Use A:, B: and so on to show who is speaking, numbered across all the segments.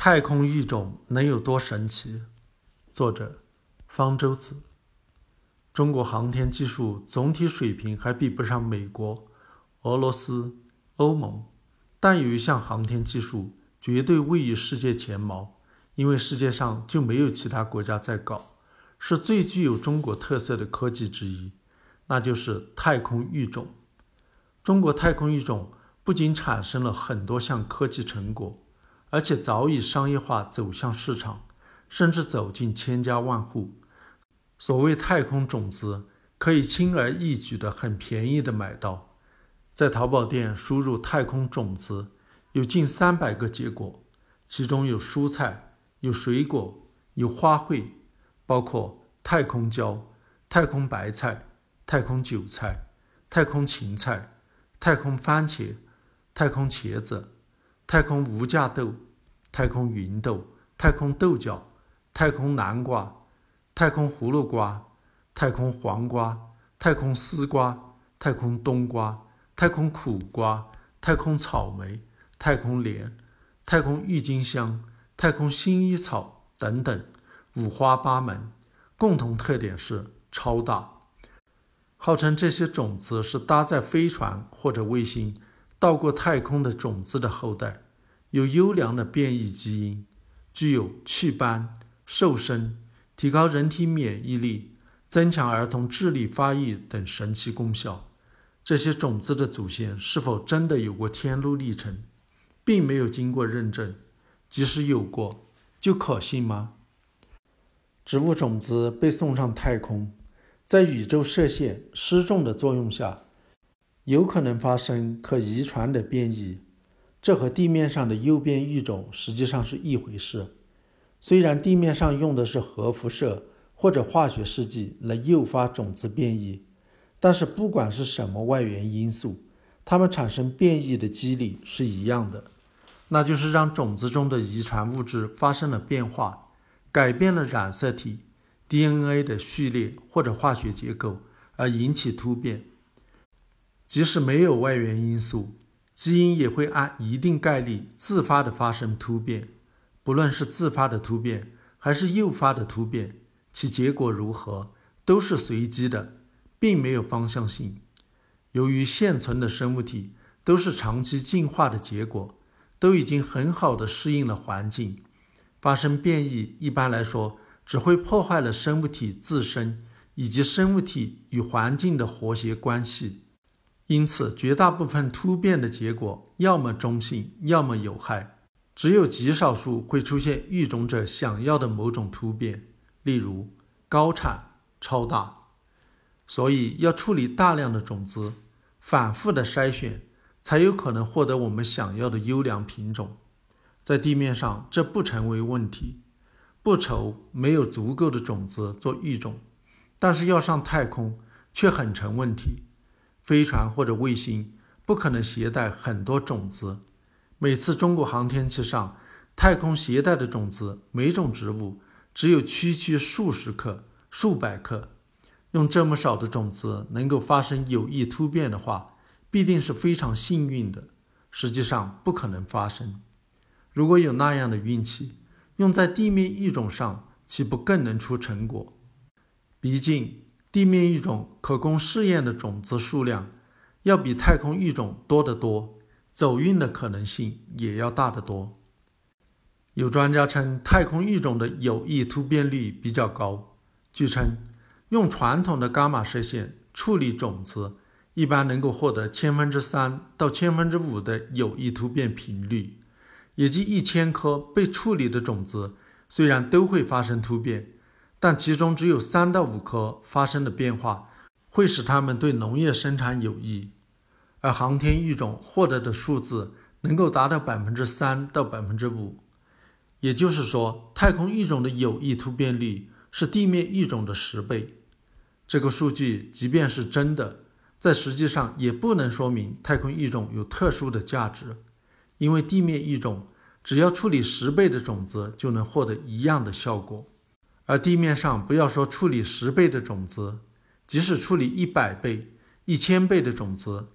A: 太空育种能有多神奇？作者：方舟子。中国航天技术总体水平还比不上美国、俄罗斯、欧盟，但有一项航天技术绝对位于世界前茅，因为世界上就没有其他国家在搞，是最具有中国特色的科技之一，那就是太空育种。中国太空育种不仅产生了很多项科技成果。而且早已商业化走向市场，甚至走进千家万户。所谓太空种子，可以轻而易举的、很便宜的买到。在淘宝店输入“太空种子”，有近三百个结果，其中有蔬菜、有水果、有花卉，包括太空椒、太空白菜、太空韭菜、太空芹菜、太空番茄、太空茄子。太空无价豆、太空芸豆、太空豆角、太空南瓜、太空葫芦瓜、太空黄瓜、太空丝瓜、太空冬瓜、太空苦瓜、太空草莓、太空莲、太空郁金香、太空薰衣草等等，五花八门。共同特点是超大，号称这些种子是搭载飞船或者卫星。到过太空的种子的后代，有优良的变异基因，具有祛斑、瘦身、提高人体免疫力、增强儿童智力发育等神奇功效。这些种子的祖先是否真的有过天路历程，并没有经过认证。即使有过，就可信吗？植物种子被送上太空，在宇宙射线失重的作用下。有可能发生可遗传的变异，这和地面上的诱变育种实际上是一回事。虽然地面上用的是核辐射或者化学试剂来诱发种子变异，但是不管是什么外源因素，它们产生变异的机理是一样的，那就是让种子中的遗传物质发生了变化，改变了染色体、DNA 的序列或者化学结构，而引起突变。即使没有外源因素，基因也会按一定概率自发的发生突变。不论是自发的突变还是诱发的突变，其结果如何都是随机的，并没有方向性。由于现存的生物体都是长期进化的结果，都已经很好的适应了环境，发生变异一般来说只会破坏了生物体自身以及生物体与环境的和谐关系。因此，绝大部分突变的结果要么中性，要么有害，只有极少数会出现育种者想要的某种突变，例如高产、超大。所以，要处理大量的种子，反复的筛选，才有可能获得我们想要的优良品种。在地面上，这不成为问题，不愁没有足够的种子做育种，但是要上太空却很成问题。飞船或者卫星不可能携带很多种子。每次中国航天器上太空携带的种子，每种植物只有区区数十克、数百克。用这么少的种子能够发生有益突变的话，必定是非常幸运的。实际上不可能发生。如果有那样的运气，用在地面育种上，岂不更能出成果？毕竟。地面育种可供试验的种子数量，要比太空育种多得多，走运的可能性也要大得多。有专家称，太空育种的有益突变率比较高。据称，用传统的伽马射线处理种子，一般能够获得千分之三到千分之五的有益突变频率，也即一千颗被处理的种子，虽然都会发生突变。但其中只有三到五颗发生的变化，会使它们对农业生产有益，而航天育种获得的数字能够达到百分之三到百分之五，也就是说，太空育种的有益突变率是地面育种的十倍。这个数据即便是真的，在实际上也不能说明太空育种有特殊的价值，因为地面育种只要处理十倍的种子就能获得一样的效果。而地面上，不要说处理十倍的种子，即使处理一百倍、一千倍的种子，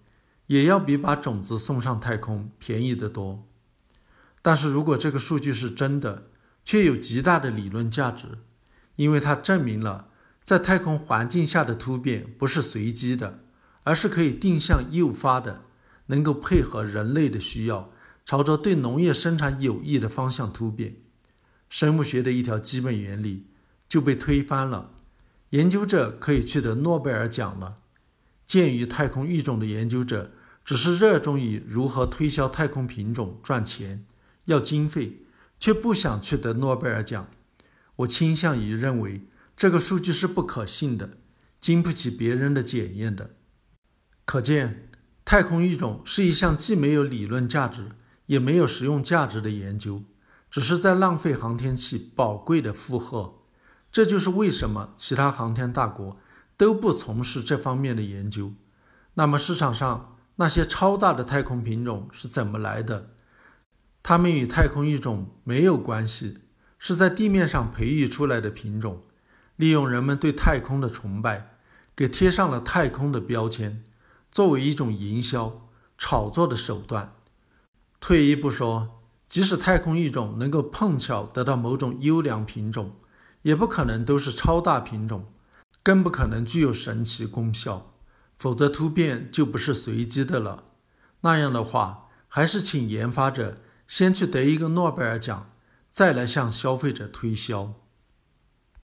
A: 也要比把种子送上太空便宜得多。但是如果这个数据是真的，却有极大的理论价值，因为它证明了在太空环境下的突变不是随机的，而是可以定向诱发的，能够配合人类的需要，朝着对农业生产有益的方向突变。生物学的一条基本原理就被推翻了，研究者可以取得诺贝尔奖了。鉴于太空育种的研究者只是热衷于如何推销太空品种赚钱。要经费，却不想去得诺贝尔奖。我倾向于认为这个数据是不可信的，经不起别人的检验的。可见，太空育种是一项既没有理论价值，也没有实用价值的研究，只是在浪费航天器宝贵的负荷。这就是为什么其他航天大国都不从事这方面的研究。那么，市场上那些超大的太空品种是怎么来的？它们与太空育种没有关系，是在地面上培育出来的品种，利用人们对太空的崇拜，给贴上了太空的标签，作为一种营销、炒作的手段。退一步说，即使太空育种能够碰巧得到某种优良品种，也不可能都是超大品种，更不可能具有神奇功效，否则突变就不是随机的了。那样的话，还是请研发者。先去得一个诺贝尔奖，再来向消费者推销。